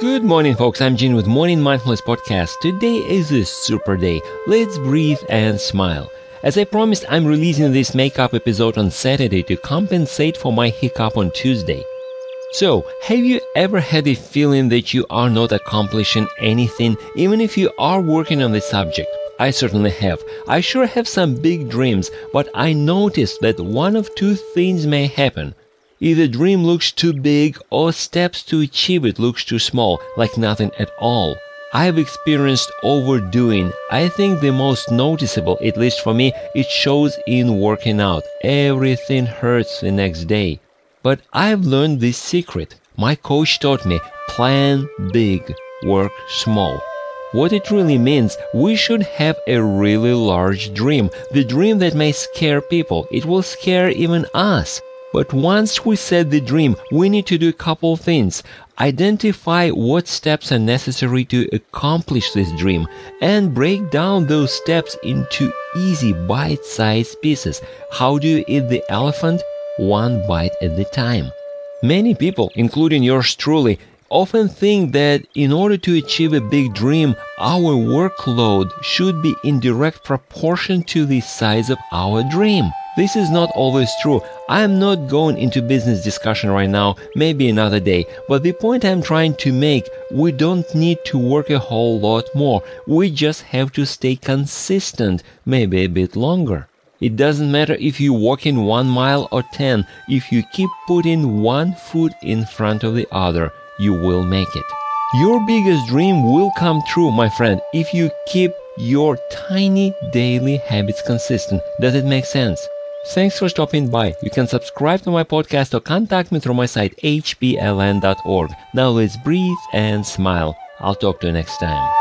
Good morning, folks. I'm Gene with Morning Mindfulness Podcast. Today is a super day. Let's breathe and smile. As I promised, I'm releasing this makeup episode on Saturday to compensate for my hiccup on Tuesday. So, have you ever had a feeling that you are not accomplishing anything, even if you are working on the subject? I certainly have. I sure have some big dreams, but I noticed that one of two things may happen. Either dream looks too big or steps to achieve it looks too small, like nothing at all. I have experienced overdoing. I think the most noticeable, at least for me, it shows in working out. Everything hurts the next day. But I've learned this secret. My coach taught me plan big, work small. What it really means, we should have a really large dream. The dream that may scare people. It will scare even us. But once we set the dream, we need to do a couple things. Identify what steps are necessary to accomplish this dream and break down those steps into easy bite-sized pieces. How do you eat the elephant? One bite at a time. Many people, including yours truly, often think that in order to achieve a big dream, our workload should be in direct proportion to the size of our dream. This is not always true. I am not going into business discussion right now, maybe another day, but the point I'm trying to make, we don't need to work a whole lot more. We just have to stay consistent, maybe a bit longer. It doesn't matter if you walk in one mile or ten, if you keep putting one foot in front of the other, you will make it. Your biggest dream will come true, my friend, if you keep your tiny daily habits consistent. Does it make sense? Thanks for stopping by. You can subscribe to my podcast or contact me through my site hpln.org. Now let's breathe and smile. I'll talk to you next time.